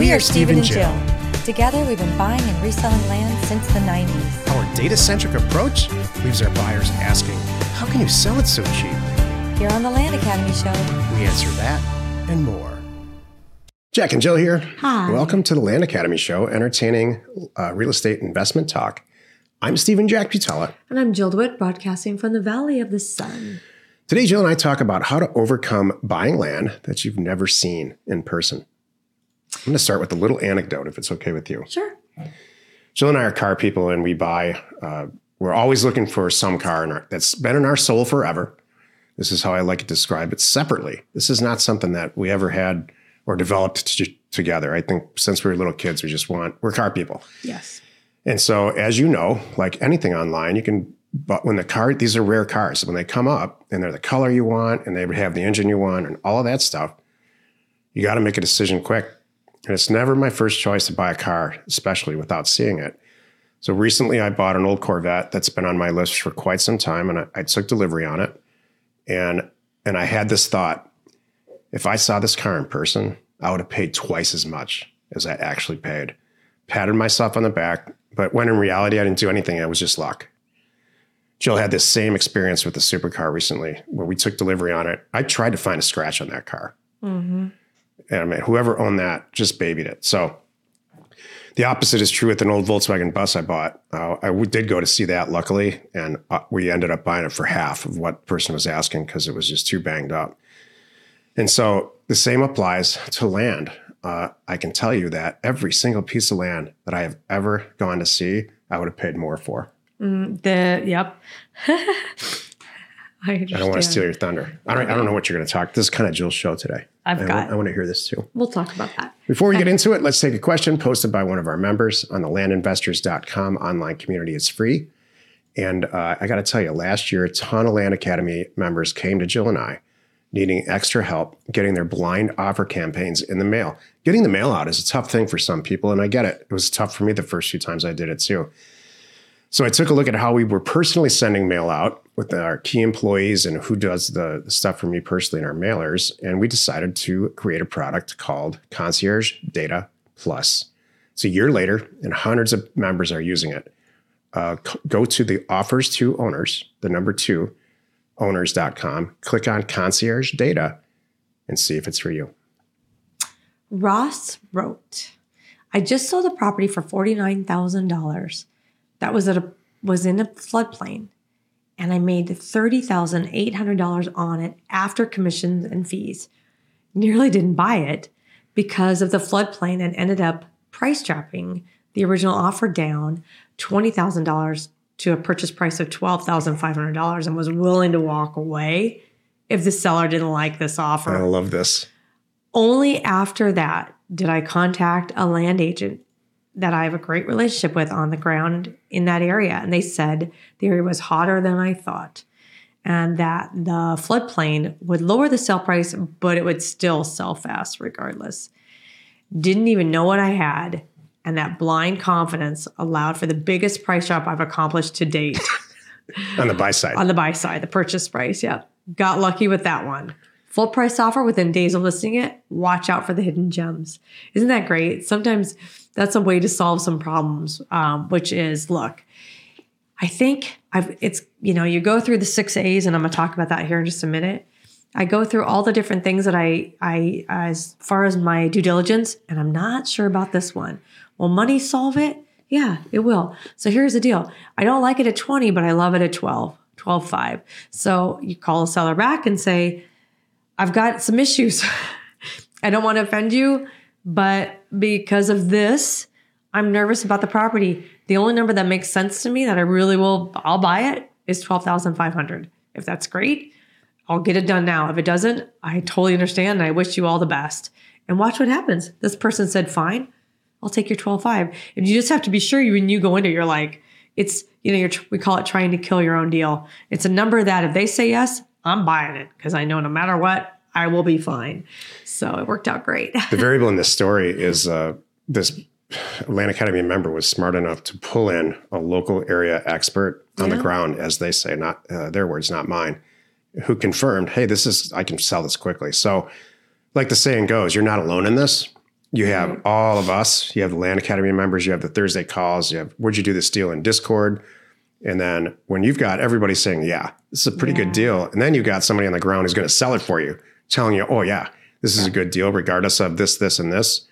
We are Steven and Jill. Together, we've been buying and reselling land since the 90s. Our data centric approach leaves our buyers asking, How can you sell it so cheap? Here on the Land Academy Show, We answer that and more. Jack and Jill here. Hi. Welcome to the Land Academy Show, entertaining uh, real estate investment talk. I'm Steven Jack Butala. And I'm Jill DeWitt, broadcasting from the Valley of the Sun. Today, Jill and I talk about how to overcome buying land that you've never seen in person. I'm going to start with a little anecdote, if it's okay with you. Sure. Jill and I are car people, and we buy. Uh, we're always looking for some car in our, that's been in our soul forever. This is how I like to describe it separately. This is not something that we ever had or developed t- together. I think since we were little kids, we just want we're car people. Yes. And so, as you know, like anything online, you can. But when the car, these are rare cars. When they come up and they're the color you want, and they have the engine you want, and all of that stuff, you got to make a decision quick. And it's never my first choice to buy a car, especially without seeing it. So recently, I bought an old Corvette that's been on my list for quite some time, and I, I took delivery on it. And and I had this thought: if I saw this car in person, I would have paid twice as much as I actually paid. Patted myself on the back, but when in reality, I didn't do anything. It was just luck. Jill had this same experience with the supercar recently, where we took delivery on it. I tried to find a scratch on that car. Mm-hmm. Mean, whoever owned that just babied it. So the opposite is true with an old Volkswagen bus I bought. Uh, I did go to see that, luckily, and uh, we ended up buying it for half of what person was asking because it was just too banged up. And so the same applies to land. Uh, I can tell you that every single piece of land that I have ever gone to see, I would have paid more for. Mm, the yep. I, I don't want to steal your thunder. I don't. I don't know what you're going to talk. This is kind of Jill's show today. I've I got- Want, I want to hear this too. We'll talk about that. Before we get into it, let's take a question posted by one of our members on the landinvestors.com online community. It's free. And uh, I got to tell you, last year, a ton of Land Academy members came to Jill and I needing extra help getting their blind offer campaigns in the mail. Getting the mail out is a tough thing for some people, and I get it. It was tough for me the first few times I did it too. So I took a look at how we were personally sending mail out with our key employees and who does the, stuff for me personally in our mailers. And we decided to create a product called Concierge Data Plus. It's a year later, and hundreds of members are using it. Uh, go to the offers to owners, the number two, owners.com, click on Concierge Data, and see if it's for you. Ross wrote, I just sold a property for $49,000 that was at a was in a floodplain and I made $30,800 on it after commissions and fees. Nearly didn't buy it because of the floodplain and ended up price dropping the original offer down $20,000 to a purchase price of $12,500 and was willing to walk away if the seller didn't like this offer. I love this. Only after that did I contact a land agent that I have a great relationship with on the ground in that area. And they said the area was hotter than I thought and that the floodplain would lower the sale price, but it would still sell fast regardless. Didn't even know what I had. And that blind confidence allowed for the biggest price drop I've accomplished to date On the buy side. on the buy side, the purchase price. Yeah. Got lucky with that one. Full price offer within days of listing it. Watch out for the hidden gems. Isn't that great? Sometimes that's a way to solve some problems, um, which is look, I think I've it's you know you go through the six A's and I'm gonna talk about that here in just a minute. I go through all the different things that I I as far as my due diligence, and I'm not sure about this one. Will money solve it? Yeah, it will. So here's the deal. I don't like it at 20, but I love it at 12, 12, 5. So you call a seller back and say, I've got some issues. I don't want to offend you, but because of this, I'm nervous about the property. The only number that makes sense to me that I really will, I'll buy it is 12,500. If that's great, I'll get it done now. If it doesn't, I totally understand and I wish you all the best. And watch what happens. This person said, fine, I'll take your 12.5. And you just have to be sure you, when you go into it, you're like, it's, you know, we call it trying to kill your own deal. It's a number that if they say yes, I'm buying it because I know no matter what, I will be fine. So it worked out great. the variable in this story is uh, this Land Academy member was smart enough to pull in a local area expert on the ground, as they say, not uh, their words, not mine, who confirmed, hey, this is, I can sell this quickly. So, like the saying goes, you're not alone in this. You have all of us. You have the Land Academy members. You have the Thursday calls. You have where'd you do this deal in Discord? And then when you've got everybody saying, "Yeah, this is a pretty Yeah. good deal," and then you've got somebody on the ground who's going to sell it for you, telling you, "Oh yeah, this is a good deal, regardless of this, this, and this."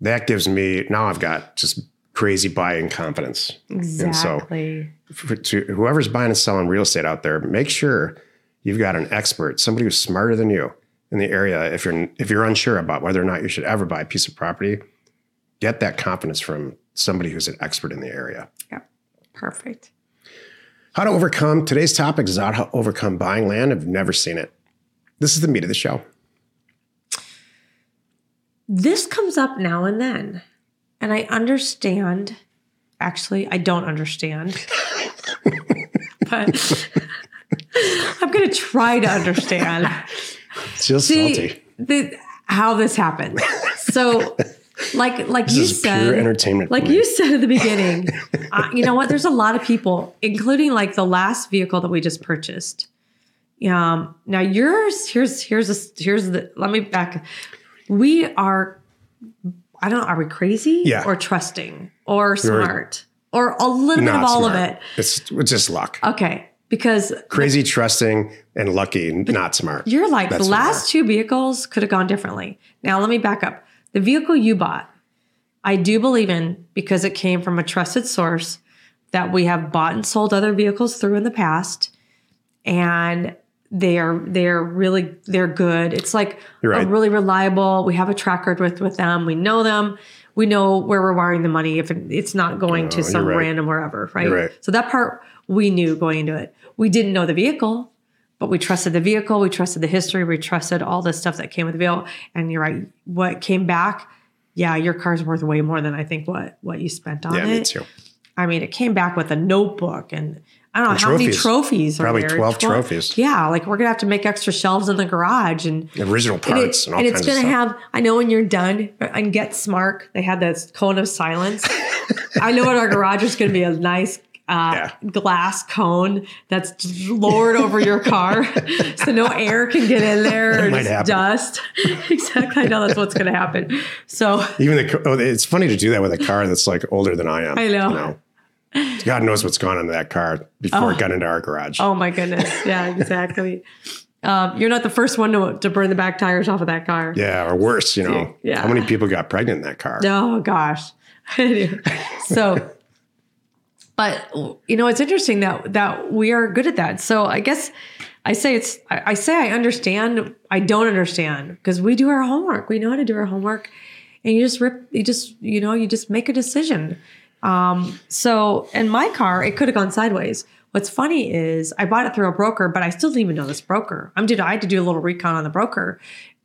That gives me now I've got just crazy buying confidence. and so- Exactly. For, to whoever's buying and selling real estate out there, make sure you've got an expert, somebody who's smarter than you in the area. If you're if you're unsure about whether or not you should ever buy a piece of property, get that confidence from somebody who's an expert in the area. yeah. Perfect. How to overcome today's topic is how to overcome buying land. I've never seen it. This is the meat of the show. This comes up now and then. And I understand. Actually, I don't understand. but I'm going to try to understand. Just See salty. the, how this happened. So, like, like This you said, pure entertainment. like you said at the beginning, uh, you know what? There's a lot of people, including like the last vehicle that we just purchased. Um, now yours, here's here's a, here's the. Let me back. We are, I don't know. Are we crazy? Yeah. Or trusting or smart or a little bit of all smart. of it? It's, it's just luck. Okay, because Crazy, trusting, and lucky, not smart. You're like That's the last two vehicles could have gone differently. Now let me back up. The vehicle you bought, I do believe in because it came from a trusted source that we have bought and sold other vehicles through in the past, and they are they're really they're good. It's like You're a really reliable. We have a track record with with them. We know them. We know where we're wiring the money if it, it's not going to Oh, some right. random wherever, right? Right. So that part we knew going into it. We didn't know the vehicle, but we trusted the vehicle. We trusted the history. We trusted all the stuff that came with the vehicle. And you're right. What came back? Yeah, your car's worth way more than I think what what you spent on Yeah, it. me too. I mean, it came back with a notebook and I don't know how many trophies. trophies. Probably are there? 12 trophies. Yeah, like we're gonna have to make extra shelves in the garage and Original parts and, it- and, and it's gonna have. I know when you're done and get smart, they had this cone of silence. I know in our garage is gonna be a nice. Uh, glass cone that's lowered over your car so no air can get in there it's dust exactly i know that's what's going to happen so Even the oh, it's funny to do that with a car that's like older than I am. I know. You know? God knows what's gone into that car before it got into our garage. oh my goodness yeah exactly um, you're not the first one to, to burn the back tires off of that car Yeah, or worse, you know. Yeah. How many people got pregnant in that car? Oh gosh. so but you know it's interesting that that we are good at that. So I guess I say it's I, I say I understand, I don't understand because we do our homework. We know how to do our homework. And you just rip you just, you know, you just make a decision. Um, so in my car, it could have gone sideways. What's funny is I bought it through a broker, but I still didn't even know this broker. I'm did I had to do a little recon on the broker.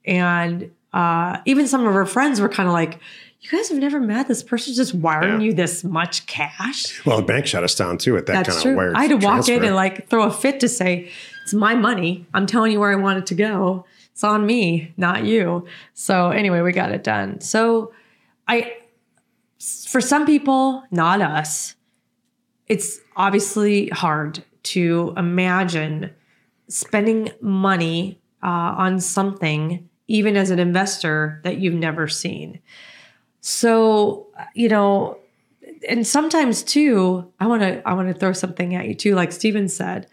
And uh, even some of her friends were kind of like, you guys have never met this person just wiring Yeah. you this much cash. Well, the bank shut us down too at that That's kind true. of wire I had to walk in and like throw a fit to say, it's my money. I'm telling you where I want it to go. It's on me, not you. So anyway, we got it done. So I, for some people, not us, it's obviously hard to imagine spending money uh, on something, even as an investor, that you've never seen. So, you know, and sometimes too, I want to I want to throw something at you too, like Steven said.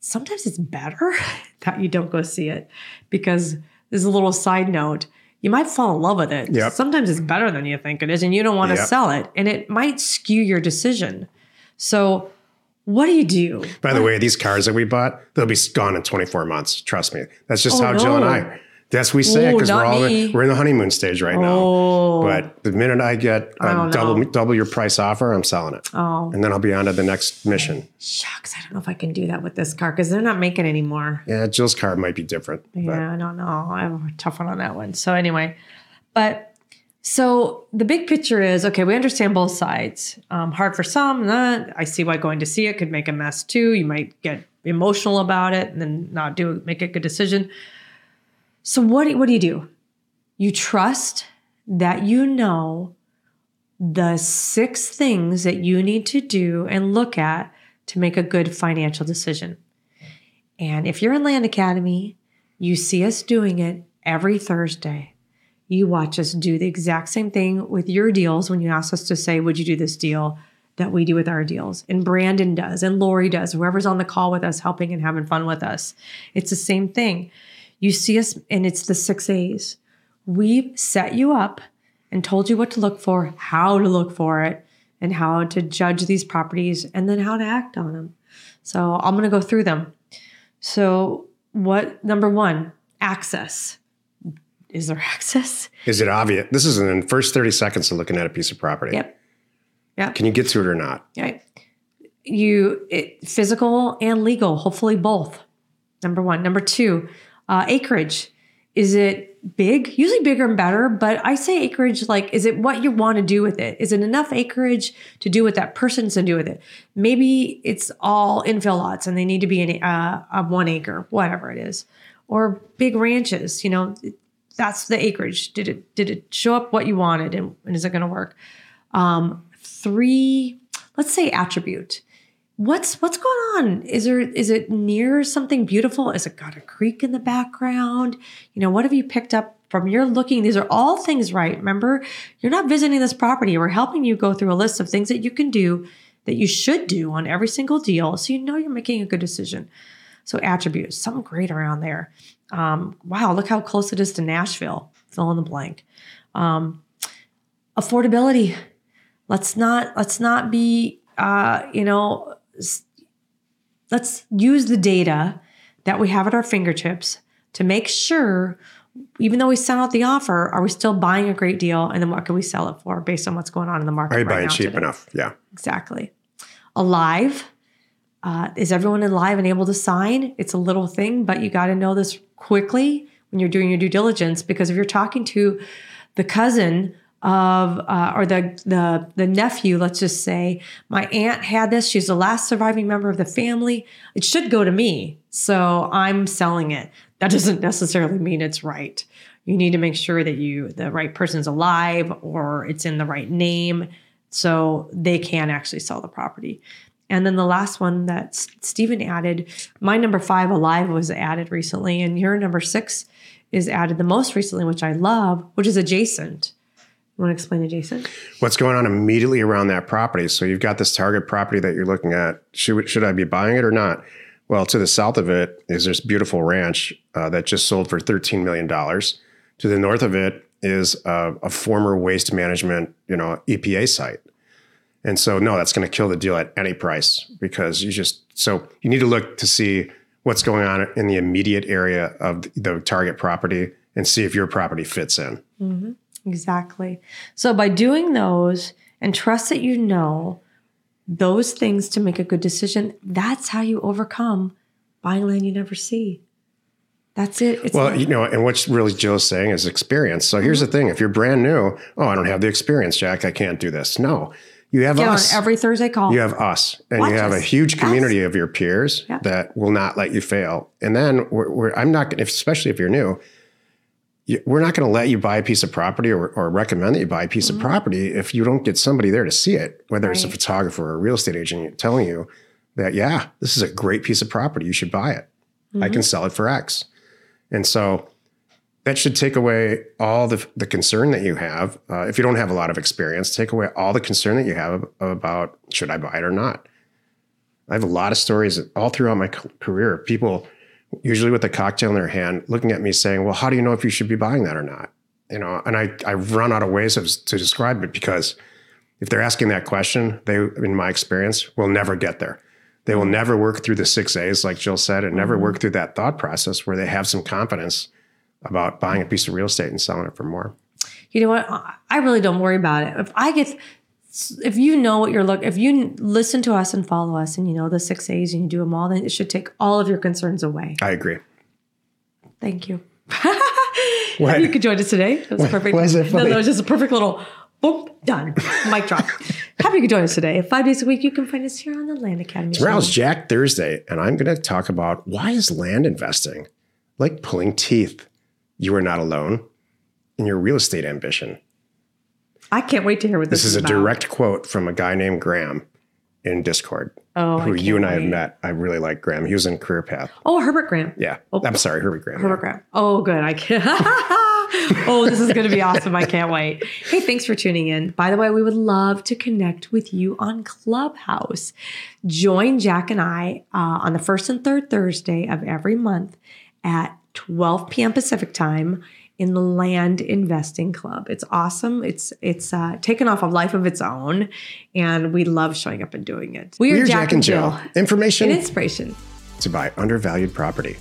Sometimes it's better that you don't go see it because there's a little side note. You might fall in love with it. Yep. Sometimes it's better than you think it is, and you don't want to Yep. sell it, and it might skew your decision. So, what do you do? By the way, these cars that we bought, they'll be gone in 24 months. Trust me. That's just Oh, how Jill and no. I. That's what we say because we're all in, we're in the honeymoon stage right now. Oh, But the minute I get I a don't double know. double your price offer, I'm selling it, oh, and then I'll be on to the next mission. shucks! I don't know if I can do that with this car because they're not making anymore. Yeah, Jill's car might be different. but- Yeah, I don't know. I have a tough one on that one. So anyway, but so the big picture is okay. We understand both sides. Um, hard for some. Not. I see why going to see it could make a mess too. You might get emotional about it and then not do make a good decision. So what do, what do you do? You trust that you know the six things that you need to do and look at to make a good financial decision. And if you're in Land Academy, you see us doing it every Thursday. You watch us do the exact same thing with your deals when you ask us to say, Would you do this deal? That we do with our deals. And Brandon does, and Lori does, whoever's on the call with us, helping and having fun with us. It's the same thing. You see us, and it's the six A's. We've set you up and told you what to look for, how to look for it, and how to judge these properties, and then how to act on them. So I'm going to go through them. So, what number one, access. Is there access? Is it obvious? This is in the first 30 seconds of looking at a piece of property. Yep. Yep. Can you get to it or not? Right. You it, physical and legal, hopefully both. Number one. Number two, uh, acreage. Is it big? Usually bigger and better, but I say acreage like, is it what you want to do with it? Is it enough acreage to do what that person's to do with it? Maybe it's all infill lots and they need to be in uh, a one acre, whatever it is, or big ranches. You know, that's the acreage. Did it did it show up what you wanted, and, and is it going to work? Um, three, let's say attribute what's what's going on? Is there is it near something beautiful? Is it got a creek in the background? You know what have you picked up from your looking? These are all things right? Remember you're not visiting this property. We're helping you go through a list of things that you can do that you should do on every single deal so you know you're making a good decision. So attributes something great around there. Um, wow look how close it is to nashville. Fill in the blank. Um, affordability. Let's not let's not be uh, you know let's use the data that we have at our fingertips to make sure even though we sent out the offer, are we still buying a great deal? And then what can we sell it for based on what's going on in the market? Are you right buying cheap today? enough? Yeah. Exactly. Alive. Uh, is everyone alive and able to sign? It's a little thing, but you got to know this quickly when you're doing your due diligence because if you're talking to the cousin of uh, or the the the nephew let's just say my aunt had this. She's the last surviving member of the family. It should go to me so i'm selling it. That doesn't necessarily mean it's right. You need to make sure that you the right person's alive or it's in the right name so they can actually sell the property. And then the last one that Steven added, my number five alive was added recently, and your number six is added the most recently, which I love, which is adjacent. Want to explain to Jason? What's going on immediately around that property? So you've got this target property that you're looking at. Should should I be buying it or not? Well, to the south of it is this beautiful ranch uh, that just sold for $13 million. To the north of it is a, a former waste management, you know, EPA site. And so, no, that's going to kill the deal at any price because you just, so you need to look to see what's going on in the immediate area of the target property and see if your property fits in. Mm-hmm. Exactly. So by doing those and trust that you know those things to make a good decision, that's how you overcome buying land you never see. That's it. It's well, you know, and what's really Jill's saying is experience. So here's mm-hmm. the thing: if you're brand new, oh, I don't have the experience, Jack. I can't do this. No, you have Get us on every Thursday call. You have us, and Watch you have us. a huge community us. of your peers yeah. that will not let you fail. And then we're, we're, I'm not, going to, especially if you're new, we're not going to let you buy a piece of property or, or recommend that you buy a piece mm-hmm. of property if you don't get somebody there to see it, whether right. it's a photographer or a real estate agent telling you that, yeah, this is a great piece of property. You should buy it. Mm-hmm. I can mm-hmm. sell it for X. And so that should take away all the, the concern that you have. Uh, if you don't have a lot of experience, take away all the concern that you have about should I buy it or not. I have a lot of stories all throughout my career. People usually with a cocktail in their hand, looking at me saying, Well, how do you know if you should be buying that or not? You know, and I, I run out of ways of, to describe it because if they're asking that question, they, in my experience, will never get there. They will mm-hmm. never work through the six A's, like Jill said, and never mm-hmm. work through that thought process where they have some confidence about buying a piece of real estate and selling it for more. You know what? I really don't worry about it. If I get if you know what you're looking, if you listen to us and follow us and you know the six A's and you do them all, then it should take all of your concerns away. I agree. Thank you. What? you could join us today. That was what, perfect. Is it funny? No, that was just a perfect little boom, done. Mic drop. Happy you could join us today. Five days a week, you can find us here on the Land Academy. Tomorrow's Jack Thursday, and I'm going to talk about why is land investing like pulling teeth? You are not alone in your real estate ambition. I can't wait to hear what this, this is. is a direct quote from a guy named Graham. in Discord, Oh, who you and I have wait. met. I really like Graham. He was in Career Path. Oh, Herbert Graham. Yeah. Oh. I'm sorry, Herbie Graham. Herbert Graham. Oh, good. I can't. oh, this is going to be awesome. I can't wait. Hey, thanks for tuning in. By the way, we would love to connect with you on Clubhouse. Join Jack and I uh, on the first and third Thursday of every month at 12 p.m. Pacific time in the Land Investing Club. It's awesome. It's it's uh, taken off a life of its own, and we love showing up and doing it. We are We're Jack, and Jill. Information An inspiration. to buy undervalued property.